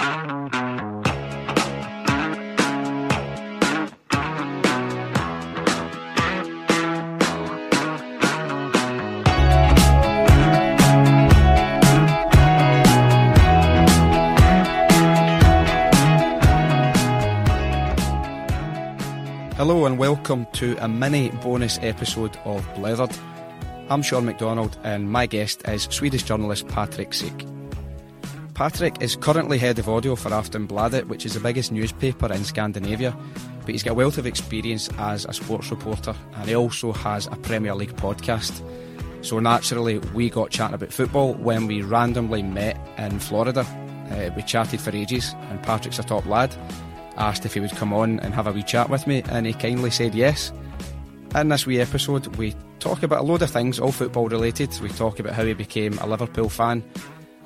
Hello and welcome to a mini bonus episode of Blethered. I'm Sean McDonald and my guest is Swedish journalist Patrik Syk. Patrik is currently head of audio for Aftonbladet, which is the biggest newspaper in Scandinavia, but he's got a wealth of experience as a sports reporter and he also has a Premier League podcast. So naturally, we got chatting about football when we randomly met in Florida. Uh, we chatted for ages, and Patrik's a top lad asked if he would come on and have a wee chat with me, and he kindly said yes. In this wee episode, we talk about a load of things, all football related. We talk about how he became a Liverpool fan,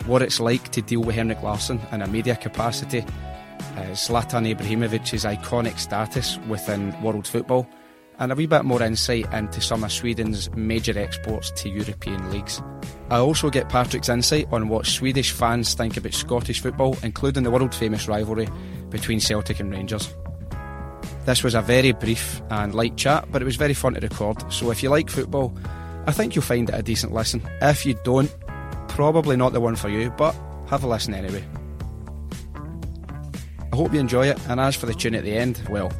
what it's like to deal with Henrik Larsson in a media capacity, uh, Zlatan Ibrahimovic's iconic status within world football, and a wee bit more insight into some of Sweden's major exports to European leagues. I also get Patrik's insight on what Swedish fans think about Scottish football, including the world famous rivalry between Celtic and Rangers. This was a very brief and light chat, but it was very fun to record. So if you like football, I think you'll find it a decent listen. If you don't, probably not the one for you, but have a listen anyway. I hope you enjoy it, and as for the tune at the end, well,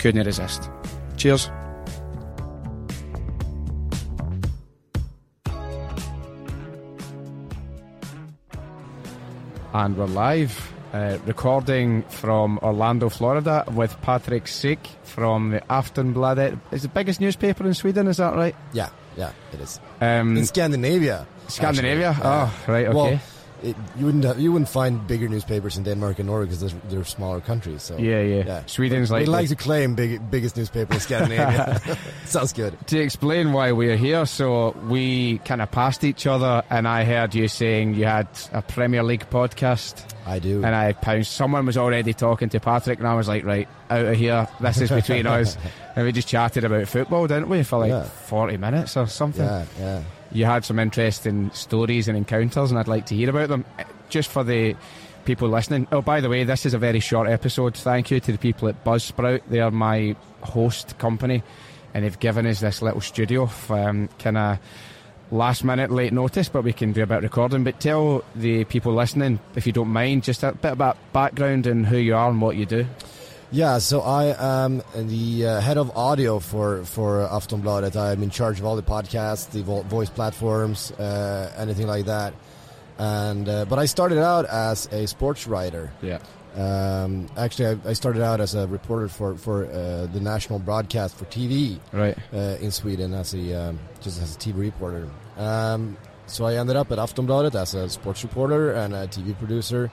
couldn't resist. Cheers. And we're live, uh, recording from Orlando, Florida, with Patrik Syk from the Aftonbladet. It's the biggest newspaper in Sweden, is that right? Yeah, yeah, it is. Um, In Scandinavia. Scandinavia? actually. Yeah. Oh, right, okay. Well, it, you wouldn't have, you wouldn't find bigger newspapers in Denmark and Norway because they're, they're smaller countries. So Yeah, yeah. Sweden's like we like to claim big, biggest newspaper in Scandinavia. Sounds good. to explain why we're here, so we kind of passed each other, and I heard you saying you had a Premier League podcast, I do. and I pounced. Someone was already talking to Patrik, and I was like, right, out of here, this is between us. And we just chatted about football, didn't we, for like Yeah. 40 minutes or something? yeah, yeah. You had some interesting stories and encounters, and I'd like to hear about them. Uh, Just for the people listening. Oh, by the way, this is a very short episode. Thank you to the people at Buzzsprout. They are my host company, and they've given us this little studio, um, kind of last minute, late notice, but we can do a bit of recording. But tell the people listening, if you don't mind, just a bit about background and who you are and what you do. Yeah, so I am the uh, head of audio for for Aftonbladet. I'm in charge of all the podcasts, the vo- voice platforms, uh, anything like that. And uh, but I started out as a sports writer. Yeah. Um, actually, I, I started out as a reporter for for uh, the national broadcast for TV Right. uh, in Sweden as a um, just as a TV reporter. Um, so I ended up at Aftonbladet as a sports reporter and a TV producer.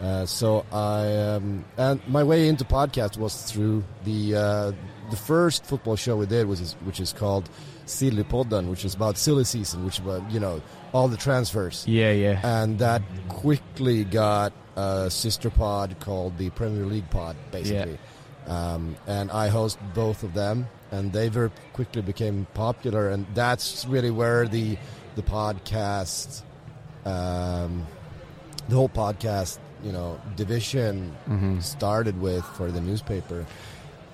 Uh, so I um, and my way into podcast was through the uh, the first football show we did was which is called Silly Podden, which is about silly season, which is about you know all the transfers Yeah, yeah. and that quickly got a sister pod called the Premier League Pod, basically. Um, and I host both of them, and they very quickly became popular, and that's really where the the podcast, um, the whole podcast, you know, division Mhm. started with for the newspaper.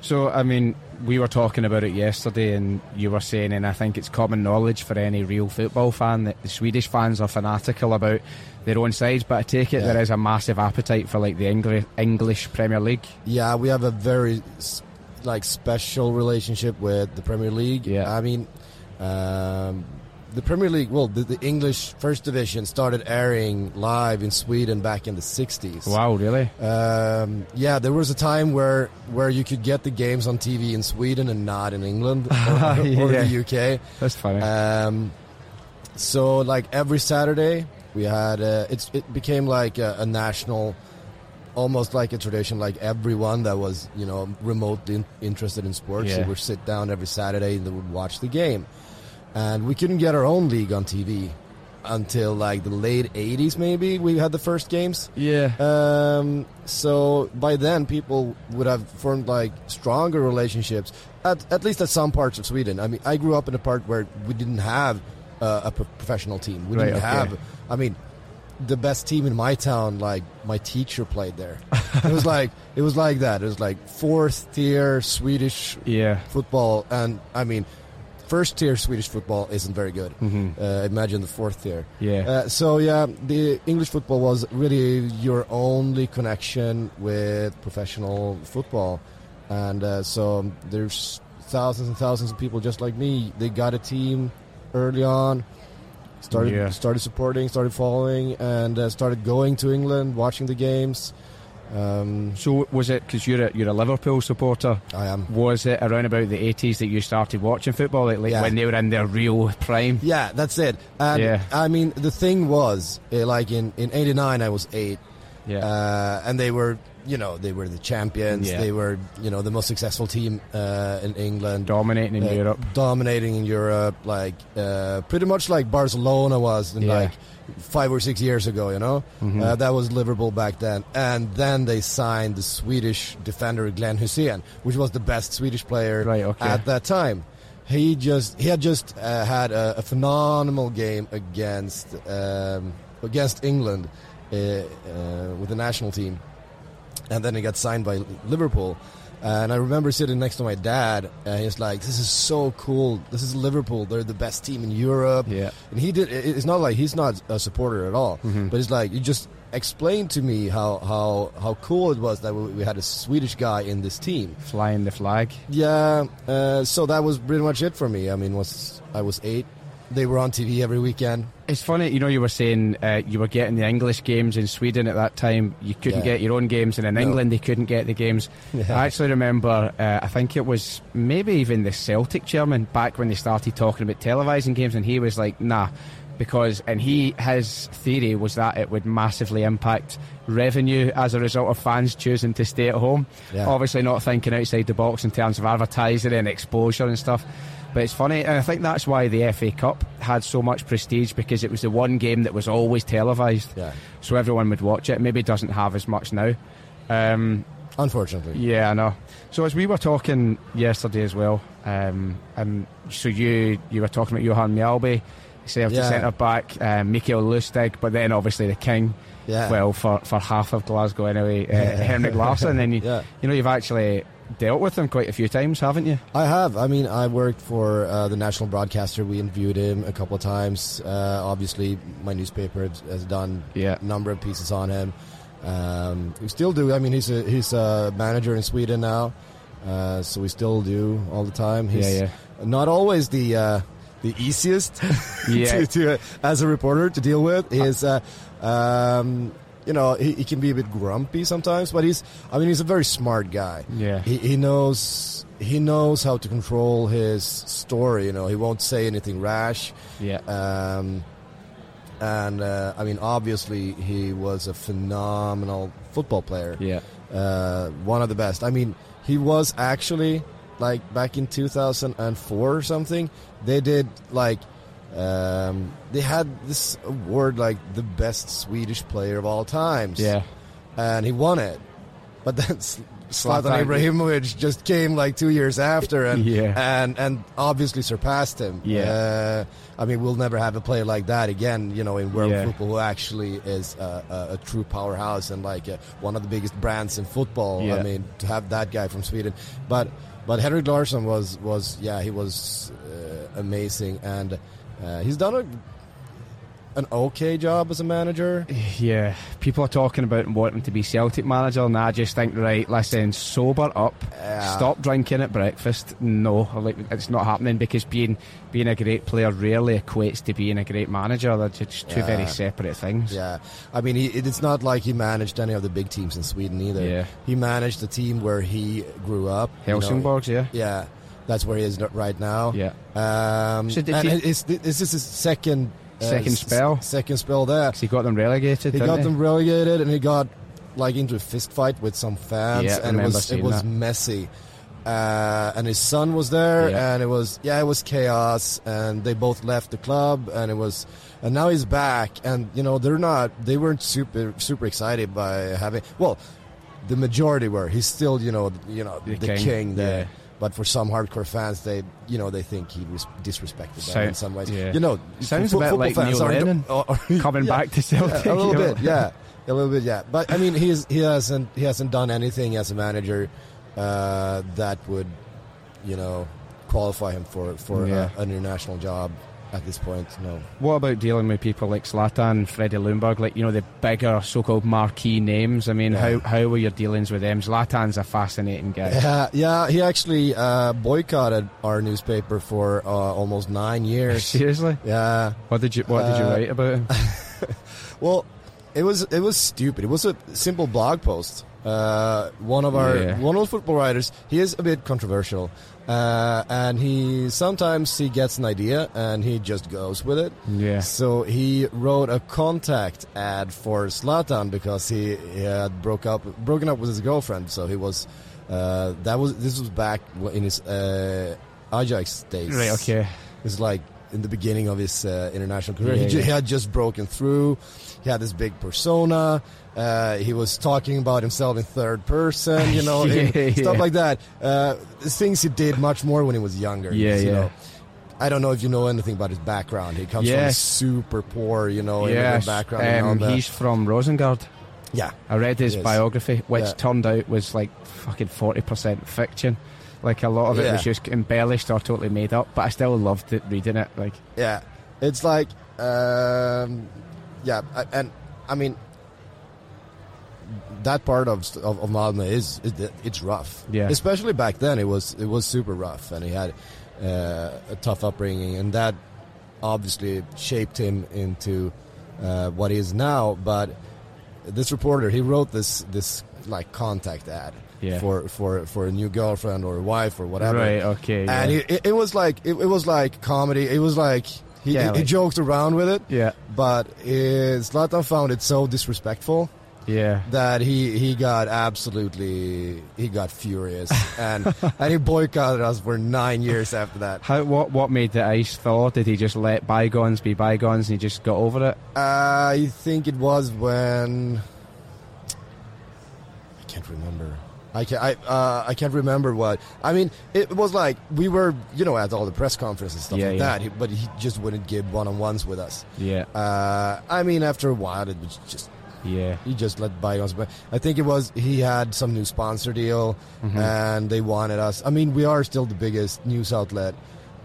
So, I mean, we were talking about it yesterday, and you were saying, and I think it's common knowledge for any real football fan that the Swedish fans are fanatical about their own sides, but I take it Yeah. there is a massive appetite for like the English English Premier League. Yeah, we have a very like special relationship with the Premier League. Yeah. I mean, um, the Premier League. Well, the, the English First Division started airing live in Sweden back in the '60s. Wow, really? Um, yeah, there was a time where where you could get the games on TV in Sweden and not in England or, or the UK. That's funny. Um, so like every Saturday we had uh, it's it became like a, a national, almost like a tradition. Like everyone that was you know remotely in, interested in sports, Yeah. they would sit down every Saturday and they would watch the game. And we couldn't get our own league on TV until like the late '80s. Maybe we had the first games. yeah. Um, so by then, people would have formed like stronger relationships, at, at least at some parts of Sweden. I mean, I grew up in a part where we didn't have uh, a pro- professional team. We Right, didn't okay. have. I mean, the best team in my town. Like my teacher played there. it was like it was like that. It was like fourth tier Swedish Yeah. football, and I mean, first tier Swedish football isn't very good. hmm Uh, imagine the fourth tier. Yeah. Uh, so yeah, the English football was really your only connection with professional football, and uh, so there's thousands and thousands of people just like me. They got a team early on, started Yeah. started supporting, started following, and uh, started going to England, watching the games. Um, so was it because you're a, you're a Liverpool supporter? I am. Was it around about the 80s that you started watching football, like, like Yeah. when they were in their real prime? Yeah, that's it. And Yeah. I mean, the thing was, uh, like in in '89, I was eight. Yeah. uh, and they were you know they were the champions Yeah. they were you know the most successful team uh, in England Dominating in uh, Europe. dominating in Europe like uh, pretty much like Barcelona was in Yeah. like five or six years ago you know Mhm. uh, that was Liverpool back then and then they signed the Swedish defender Glenn Hysén which was the best Swedish player Right, okay. at that time he just he had just uh, had a, a phenomenal game against um, against England uh, uh, with the national team, and then he got signed by Liverpool. And I remember sitting next to my dad, and he's like, "This is so cool. This is Liverpool. They're the best team in Europe." Yeah. And he did. It's not like he's not a supporter at all, Mhm. but it's like "You just explained to me how how how cool it was that we we had a Swedish guy in this team. Flying the flag. Yeah, uh, so that was pretty much it for me. I mean, was I was eight. They were on TV every weekend. It's funny, you know, you were saying uh, you were getting the English games in Sweden at that time. You couldn't Yeah. get your own games, and in No. England they couldn't get the games. Yeah. I actually remember, uh, I think it was maybe even the Celtic chairman back when they started talking about televising games, and he was like, nah. Because, and he, his theory was that it would massively impact revenue as a result of fans choosing to stay at home. Yeah. Obviously, not thinking outside the box in terms of advertising and exposure and stuff. But it's funny, and I think that's why the FA Cup had so much prestige because it was the one game that was always televised, Yeah, so everyone would watch it. Maybe it doesn't have as much now. Um, unfortunately. yeah, I know. So as we were talking yesterday as well, um, and so you you were talking about Johan Mjalby, Celtic Yeah. centre back, um, Mikael Lustig, but then obviously the king. Yeah. Well, for, for half of Glasgow anyway, uh, Henrik Larsson. And you, Yeah. you know you've actually dealt with him quite a few times, haven't you? I have. I mean, I worked for uh, the national broadcaster. We interviewed him a couple of times. Uh, obviously, my newspaper has, done Yeah. a number of pieces on him. Um, we still do. I mean, he's a he's a manager in Sweden now, uh, so we still do all the time. He's Yeah, not always the uh, the easiest Yeah. to, to as a reporter to deal with. Is uh, um, you know he, he can be a bit grumpy sometimes, but he's I mean he's a very smart guy. Yeah. He, he knows he knows how to control his story. You know, he won't say anything rash. Yeah. Um, and uh, I mean, obviously, he was a phenomenal football player. Yeah. Uh, one of the best. I mean, he was actually like back in 2004 or something. They did like um, they had this award like the best Swedish player of all times Yeah. and he won it. But then S- Zlatan Zlatan- Ibrahimovic just came like two years after and Yeah. and and obviously surpassed him. Yeah. Uh, I mean, we'll never have a player like that again. You know, in world Yeah. football, who actually is a, a, a true powerhouse and like uh one of the biggest brands in football. Yeah. I mean, to have that guy from Sweden, but but Henrik Larsson was was yeah he was uh, amazing and uh, he's done a an okay job as a manager. Yeah, people are talking about wanting to be Celtic manager, and I just think, right, listen, sober up, Yeah. stop drinking at breakfast. No, like, it's not happening because being being a great player rarely equates to being a great manager. They're just two Yeah. very separate things. Yeah, I mean, he, it's not like he managed any of the big teams in Sweden either. Yeah. He managed the team where he grew up. you know. Helsingborgs, yeah. Yeah, that's where he is right now. Yeah. Um, So and he- is, is this his second uh, Second s- spell? Second spell there. he got them relegated. He got he? them relegated, and he got like into a fist fight with some fans, Yeah, and it was it was that. messy. Uh, and his son was there, Yeah. and it was yeah, it was chaos, and they both left the club, and it was, and now he's back, and you know they're not, they weren't super super excited by having. Well, the majority were. He's still you know you know The the, king, king, there. But for some hardcore fans, they you know they think he res- disrespected them Sound- in some ways. yeah. You know, Sounds fo- a bit football like fans Neil Lennon or- Coming yeah. back to Celtic. Yeah, a little bit, yeah, a little bit, yeah. But I mean, he's he hasn't he hasn't done anything as a manager uh, that would, you know, qualify him for for Yeah. a, an international job at this point. No. What about dealing with people like Zlatan, Freddie Ljungberg, like you know the bigger so-called marquee names? I mean, Yeah. how how were your dealings with them? Zlatan's a fascinating guy. Yeah, yeah. He actually uh, boycotted our newspaper for uh, almost nine years. Seriously, yeah. what did you what did you Uh, write about him? Well, it was it was stupid. It was a simple blog post. Uh, one of our Yeah. one of the football writers. He is a bit controversial, uh, and he sometimes he gets an idea and he just goes with it. Yeah, So he wrote a contact ad for Zlatan because he, he had broke up broken up with his girlfriend. So he was uh, that was this was back in his uh, Ajax days. right. Okay. It's like in the beginning of his uh, international career. Yeah, he, yeah. he had just broken through. He had this big persona. Uh, he was talking about himself in third person, you know, Yeah, and stuff like that. Uh, things he did much more when he was younger. Yeah, you yeah. Know. I don't know if you know anything about his background. He comes from a super poor, you know, yes, background. um, he's from Rosengard. yeah, I read his Yes. biography, which Yeah. turned out was like fucking forty percent fiction. Like a lot of it Yeah. was just embellished or totally made up, but I still loved it reading it. Like, yeah. It's like, um, yeah, I- and I mean, that part of of, of Malmö is it, it's rough. Yeah. especially back then, it was it was super rough, and he had uh, a tough upbringing, and that obviously shaped him into uh, what he is now. But this reporter, he wrote this this like contact ad Yeah. for for for a new girlfriend or a wife or whatever. right? Okay, yeah. And he, it, it was like it, it was like comedy. It was like he, Yeah, he, he joked around with it, yeah, but uh, Zlatan found it so disrespectful yeah. that he he got absolutely he got furious and and he boycotted us for nine years after that. How what what made the ice thaw? Did he just let bygones be bygones and he just got over it? I think it was when I can't remember. I can't. I uh, I can't remember what. I mean, it was like we were, you know, at all the press conferences and stuff Yeah, like yeah. that. But he just wouldn't give one-on-ones with us. Yeah, Uh, I mean, after a while, it was just yeah, he just let bygones. But I think it was he had some new sponsor deal, Mm-hmm. and they wanted us. I mean, we are still the biggest news outlet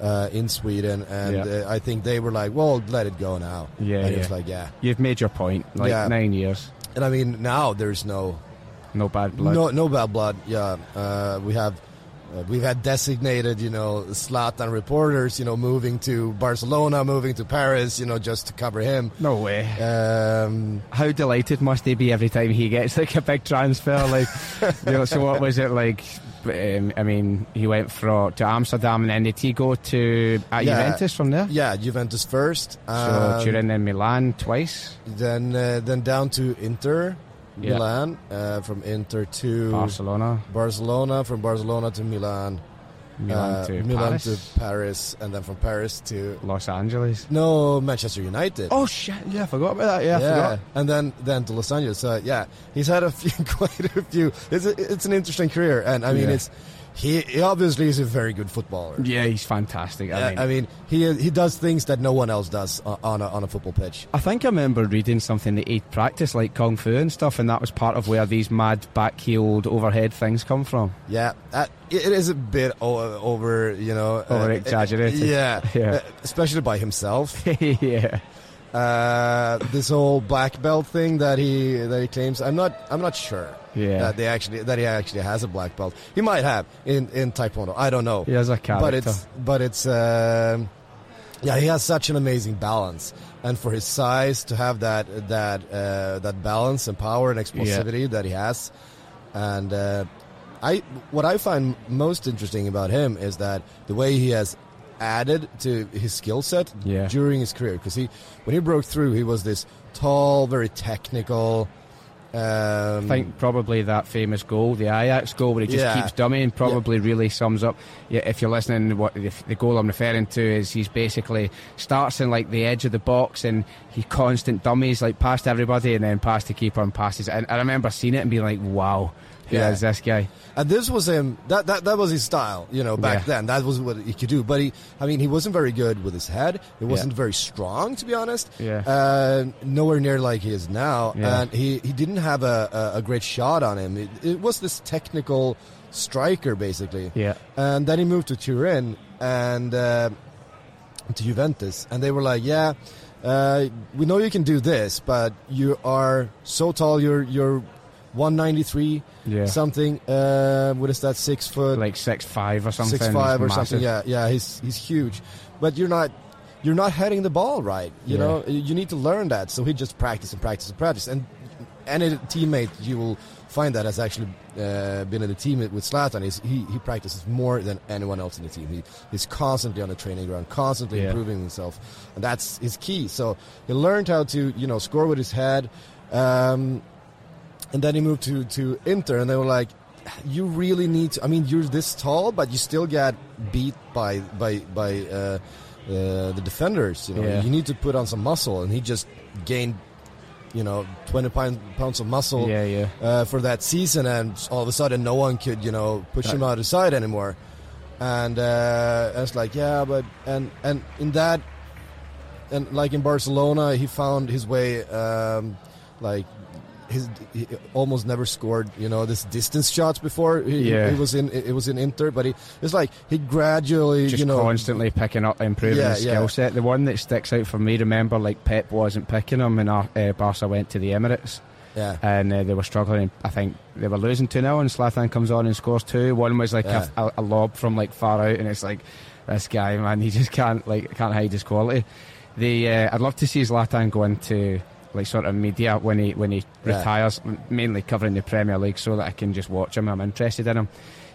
uh, in Sweden, and Yeah. uh, I think they were like, "Well, let it go now." Yeah, and it was like, "Yeah." You've made your point. Like Yeah. nine years, And I mean, now there's no no bad blood. no no bad blood. Yeah, uh, we have. Uh, we've had designated, you know, Zlatan reporters, you know, moving to Barcelona, moving to Paris, you know, just to cover him. No way. Um, How delighted must he be every time he gets like a big transfer? Like, you know, so what was it like? Um, I mean, he went from to Amsterdam and then did he go to at Yeah. Juventus from there? yeah, Juventus first. So um, Turin and Milan twice, Then uh, then down to Inter, Yeah. Milan. Uh, from Inter to Barcelona, Barcelona. From Barcelona to Milan. Milan uh, to Milan Paris, to Paris, and then from Paris to Los Angeles. no Manchester United. Oh shit! Yeah, I forgot about that. Yeah, forgot. and then then to Los Angeles. So yeah, he's had a few, quite a few. It's a, it's an interesting career, and I mean Yeah. it's he, he obviously is a very good footballer. Yeah, he's fantastic. I Uh, mean, I mean, he he does things that no one else does on- on a, on a football pitch. I think I remember reading something that he'd practice like kung fu and stuff, and that was part of where these mad back-heeled overhead things come from. Yeah, uh, it, it is a bit o- over, you know, uh, Over exaggerated. yeah, Yeah. uh, especially by himself. yeah, Uh, this whole black belt thing that he that he claims, I'm not I'm not sure. Yeah. that they actually that he actually has a black belt. He might have in in Taekwondo. I don't know. he has a character. but it's but it's um, yeah he has such an amazing balance and for his size to have that that uh, that balance and power and explosivity that he has and uh, I what I find most interesting about him is that the way he has added to his skill set Yeah. during his career because he when he broke through he was this tall very technical um, I think probably that famous goal, the Ajax goal, where he just Yeah. keeps dummying, probably really sums up. Yeah, if you're listening, what the, the goal I'm referring to is he's basically starts in like the edge of the box and he constant dummies like past everybody and then past the keeper and passes. And I remember seeing it and being like, wow, Yeah. is this guy? And this was him. That that, that was his style, you know. Back Yeah. then, that was what he could do. But he, I mean, he wasn't very good with his head. He wasn't Yeah. very strong, to be honest. Yeah. Uh, nowhere near like he is now. Yeah. And he, he didn't have a, a, a great shot on him. It, it was this technical striker, basically. Yeah. And then he moved to Turin and uh, to Juventus, and they were like, "Yeah, uh, we know you can do this, but you are so tall. You're you're 193 Yeah. something. Uh, what is that? Six foot, like six five or something. six five or Massive. something. Yeah, yeah. He's he's huge, but you're not. You're not heading the ball right. You Yeah. know, you need to learn that. So he just practice and practice and practice. And any teammate you will find that has actually uh, been in the team with Zlatan is he, he practices more than anyone else in the team. He, he's constantly on the training ground, constantly Yeah. improving himself, and that's his key. So he learned how to you know score with his head, um, and then he moved to to Inter, and they were like. You really need to. I mean, you're this tall, but you still get beat by by by uh, uh, the defenders. You know, Yeah. you need to put on some muscle, and he just gained, you know, twenty pound, pounds of muscle Yeah, yeah. uh, for that season, and all of a sudden, no one could, you know, push him out of sight anymore. And uh, I was like, yeah, but and and in that, and like in Barcelona, he found his way, um, like. His, he almost never scored, you know, this distance shots before. He, Yeah. he was in it was in Inter, but he it's like he gradually, Just you know, constantly picking up, improving Yeah, his yeah. skill set. The one that sticks out for me, remember, like Pep wasn't picking him, and uh, Barca went to the Emirates, yeah, and uh, they were struggling. I think they were losing two 0 and Zlatan comes on and scores two. One was like Yeah. a, a, a lob from like far out, and it's like this guy, man, he just can't like can't hide his quality. The uh, I'd love to see Zlatan go into like sort of media when he when he Yeah. retires, mainly covering the Premier League, so that I can just watch him. I'm interested in him.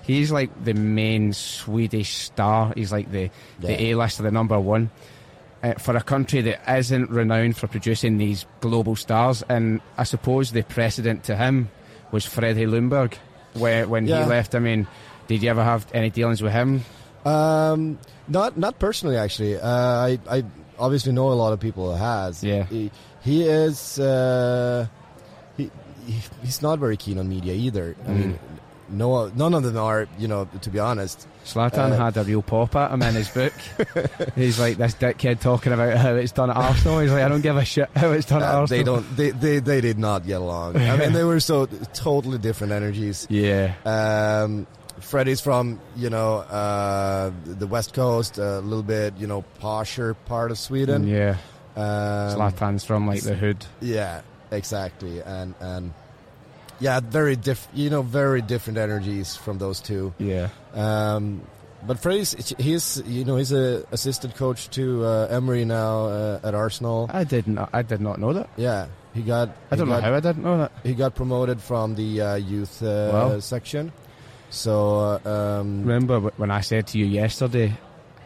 He's like the main Swedish star. He's like the the A list of the number one. Uh, for a country that isn't renowned for producing these global stars, and I suppose the precedent to him was Freddie Ljungberg, where when Yeah. he left. I mean, did you ever have any dealings with him? Um, not not personally, actually. Uh, I I obviously know a lot of people who has. Yeah. He, he is. Uh, he, he he's not very keen on media either. I Mm. mean, no, none of them are. You know, to be honest. Zlatan Uh, had a real pop at him in his book. He's like this dickhead talking about how it's done at Arsenal. He's like, I don't give a shit how it's done at Uh, Arsenal. they don't. They, they they did not get along. I mean, they were so totally different energies. Yeah, Um, Freddie's from you know uh, the West Coast, a little bit you know posher part of Sweden. yeah. Um, Zlatan's from like the hood. Yeah, exactly, and and yeah, very diff. You know, very different energies from those two. Yeah, Um, but Freddie's he's you know he's a assistant coach to uh, Emery now uh, at Arsenal. I did not. I did not know that. Yeah, he got. I don't he know how I didn't know that. he got promoted from the uh, youth uh, Wow. section. So uh, um, Remember when I said to you yesterday,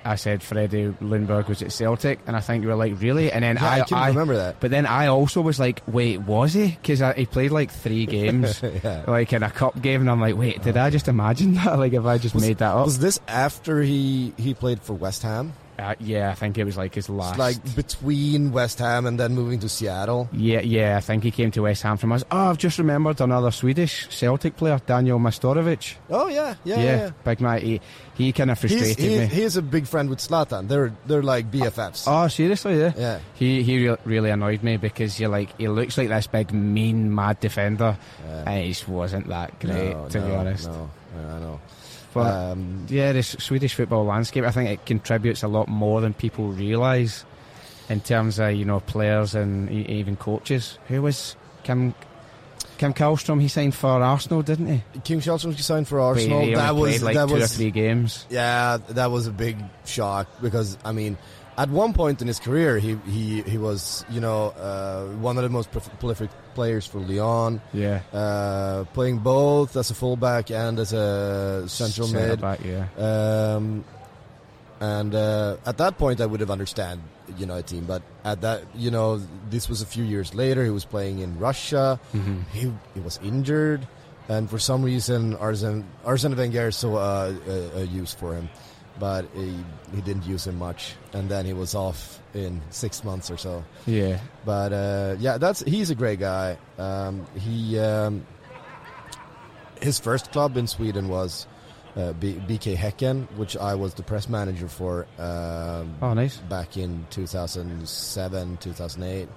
I said Freddie Ljungberg was at Celtic, and I think you were like, really? And then yeah, I, I, remember that. but then I also was like, wait, was he? Because he played like three games, yeah. like in a cup game, and I'm like, wait, did I just imagine that? Like, if I just Was- made that up? Was this after he he played for West Ham? Uh, yeah, I think it was like his It's last. like between West Ham and then moving to Seattle. yeah, yeah, I think he came to West Ham from us. Oh, I've just remembered another Swedish Celtic player, Daniel Majstorovic. Oh yeah, yeah, yeah. yeah. big man. He, he kind of He's, frustrated he, me. he's a big friend with Zlatan. They're they're like BFFs. oh, seriously, yeah. yeah, He he re- really annoyed me because you're like he looks like this big mean mad defender, Yeah. and he just wasn't that great No, to be honest. No, I know. But um, yeah, the Swedish football landscape, I think it contributes a lot more than people realise in terms of you know players and even coaches. Who was Kim Kim Kallstrom? He signed for Arsenal, didn't he? Kim Kallstrom signed for Arsenal. he that was like that two or was three games. yeah, that was a big shock because I mean, at one point in his career, he he, he was you know uh, one of the most prolific players for Lyon, Yeah, uh, playing both as a fullback and as a central Centre mid. back. Yeah, Um, and uh, at that point, I would have understand, you know, a team. But at that, you know, this was a few years later. He was playing in Russia. Mhm. He he was injured, and for some reason, Arsene Arsene Wenger saw uh, a, a use for him, but he he didn't use him much. And then he was off in six months or so. yeah. But uh, yeah, that's he's a great guy. Um, he um, his first club in Sweden was uh, B- BK Häcken, which I was the press manager for. Um, oh, nice. Back in 2007, 2008.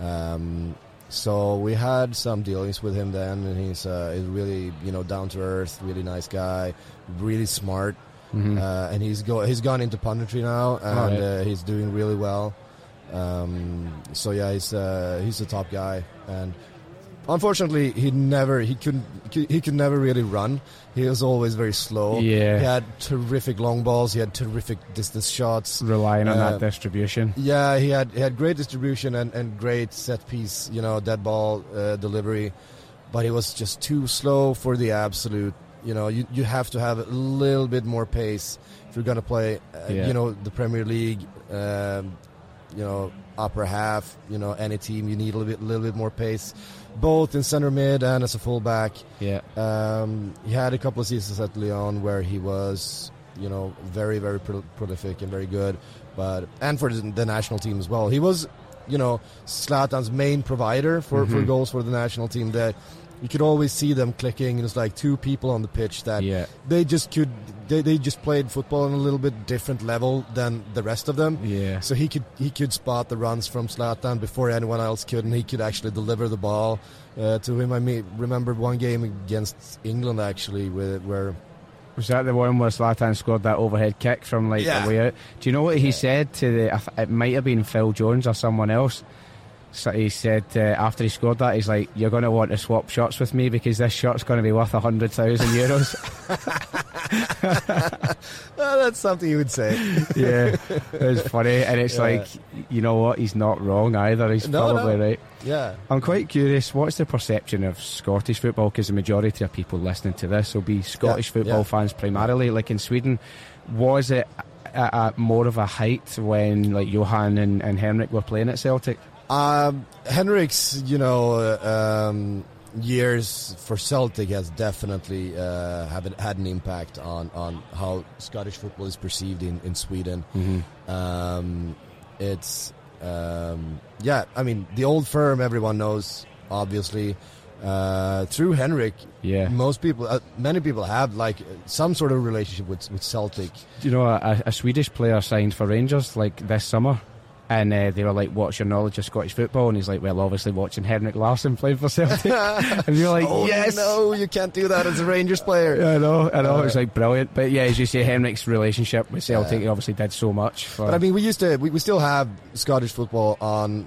Um, so we had some dealings with him then, and he's uh, he's really you know down to earth, really nice guy, really smart, Mhm. uh, and he's go he's gone into punditry now, and Alright. uh, he's doing really well. Um, so yeah, he's uh, he's a top guy, and unfortunately, he never he couldn't he could never really run. He was always very slow. Yeah. he had terrific long balls. He had terrific distance shots. Relying on Uh, that distribution. Yeah, he had he had great distribution and, and great set piece, you know, dead ball uh, delivery, but he was just too slow for the absolute. You know, you you have to have a little bit more pace if you're gonna play. Uh, Yeah. You know, the Premier League. Um, you know, upper half. You know, any team you need a little bit little bit more pace, both in center mid and as a fullback. Yeah. Um, he had a couple of seasons at Lyon where he was, you know, very, very pro- prolific and very good. But and for the, national team as well, he was, you know, Zlatan's main provider for, for Mhm. goals for the national team. That you could always see them clicking. It was like two people on the pitch that Yeah. they just could. They, they just played football on a little bit different level than the rest of them. Yeah. So he could he could spot the runs from Zlatan before anyone else could, and he could actually deliver the ball uh, to him. I mean, remember one game against England actually, with, where Was that the one where Zlatan scored that overhead kick from like Yeah. the way out? Do you know what he said to the? It might have been Phil Jones or someone else. So he said uh, after he scored that, he's like, "You're going to want to swap shots with me because this shot's going to be worth a hundred thousand euros." oh, that's something you would say. yeah, it's funny, and it's Yeah. like, you know what? He's not wrong either. He's No, probably no. right. Yeah, I'm quite curious. What's the perception of Scottish football? Because the majority of people listening to this will be Scottish football yeah. fans primarily. Like in Sweden, was it at, at more of a height when like Johan and, and Henrik were playing at Celtic? Um, Henrik's you know uh, um, years for Celtic has definitely uh, have it, had an impact on on how Scottish football is perceived in in Sweden. Mm-hmm. Um, it's um, yeah. I mean, the old firm everyone knows, obviously. Uh, through Henrik, Yeah. most people, uh, many people have like some sort of relationship with with Celtic. Do you know a, a Swedish player signed for Rangers like this summer? And uh, they were like, "What's your knowledge of Scottish football?" And he's like, "Well, obviously watching Henrik Larsson play for Celtic." and you're like, oh "Yes, no, you can't do that as a Rangers player. Yeah, I know, I know. Uh, it's like brilliant, but yeah, as you say, Henrik's relationship with Celtic Yeah. obviously did so much. For, But I mean, we used to, we, we still have Scottish football on,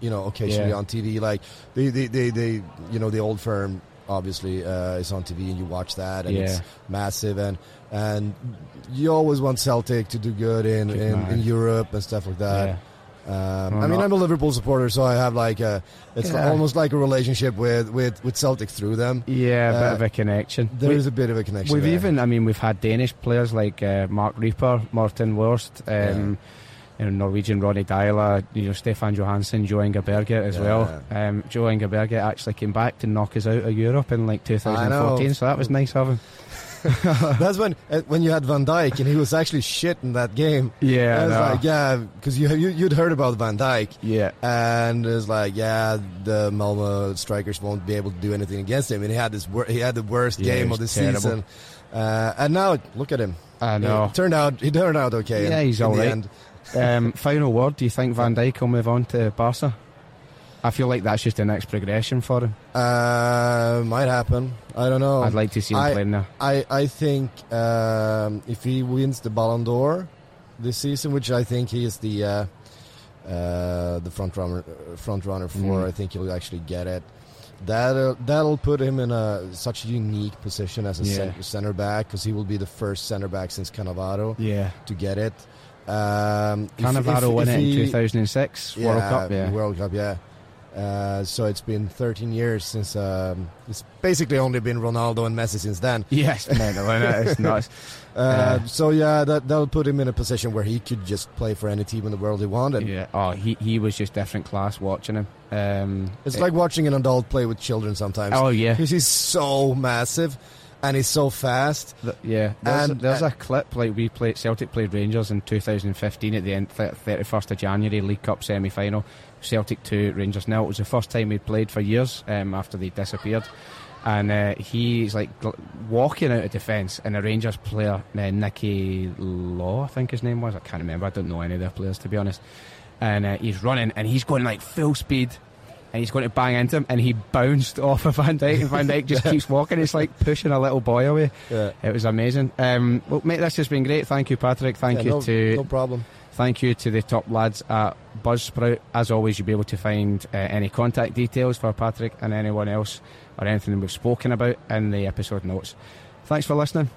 you know, occasionally Yeah. on TV. Like the, the, the, the, you know, the old firm obviously uh, is on TV, and you watch that, and it's massive, and and you always want Celtic to do good in Good in, in Europe and stuff like that. yeah. Um, I mean, not- I'm a Liverpool supporter, so I have like a, it's Yeah. almost like a relationship with, with, with Celtic through them. Yeah, a bit Uh, of a connection. There We- is a bit of a connection. We've there. even, I mean, we've had Danish players like uh, Marc Rieper, Morten Wieghorst, um, you know, Norwegian Ronny Deila, you know, Stefan Johansen, Jo Inge as Yeah. well. Um, Joe actually came back to knock us out of Europe in like 2014, so that was nice of him. That's when uh, when you had Van Dijk and he was actually shit in that game. Yeah, I was no. like, yeah, because you, you you'd heard about Van Dijk, yeah. and it was like, yeah, the Malmo strikers won't be able to do anything against him, and he had this wor- he had the worst Yeah, game of the terrible. season, uh, and now look at him. I know. It turned out he turned out okay. Yeah, in- he's all the end. Um, final word: Do you think Van Dijk will move on to Barca? I feel like that's just the next progression for him. Uh, might happen. I don't know. I'd like to see him I- playing there. I I think um, if he wins the Ballon d'Or this season, which I think he is the uh, uh, the front runner front runner for, Mm. I think he'll actually get it. That that'll put him in a such a unique position as a Yeah. center, center back because he will be the first center back since Cannavaro Yeah, to get it. Um, Cannavaro if- won if it in he- 2006 World yeah, Cup. Yeah, World Cup, yeah. Uh, so it's been 13 years since um, it's basically only been Ronaldo and Messi since then. yes, isn't? It's nuts. Uh, Yeah. So yeah, that that'll put him in a position where he could just play for any team in the world he wanted. Yeah. Oh, he he was just different class watching him. Um, It's it- like watching an adult play with children sometimes. oh yeah, because he's so massive and he's so fast. Th- yeah. There's, And- there's uh, a clip like we played Celtic played Rangers in 2015 at the end thirty first of January League Cup semi final. Celtic two Rangers nil. It was the first time we'd played for years um, after they disappeared. and uh, he's like walking out of defence, and a Rangers player, uh, Nicky Law, I think his name was. I can't remember. I don't know any of their players to be honest. And uh, he's running, and he's going like full speed, and he's going to bang into him, and he bounced off of Van Dijk, and Van Dijk just keeps walking. It's like pushing a little boy away. Yeah. It was amazing. Um, well, mate, this has been great. Thank you, Patrik. Thank Yeah, you no, to no problem. Thank you to the top lads at Buzzsprout. As always, you'll be able to find uh, any contact details for Patrik and anyone else or anything we've spoken about in the episode notes. Thanks for listening.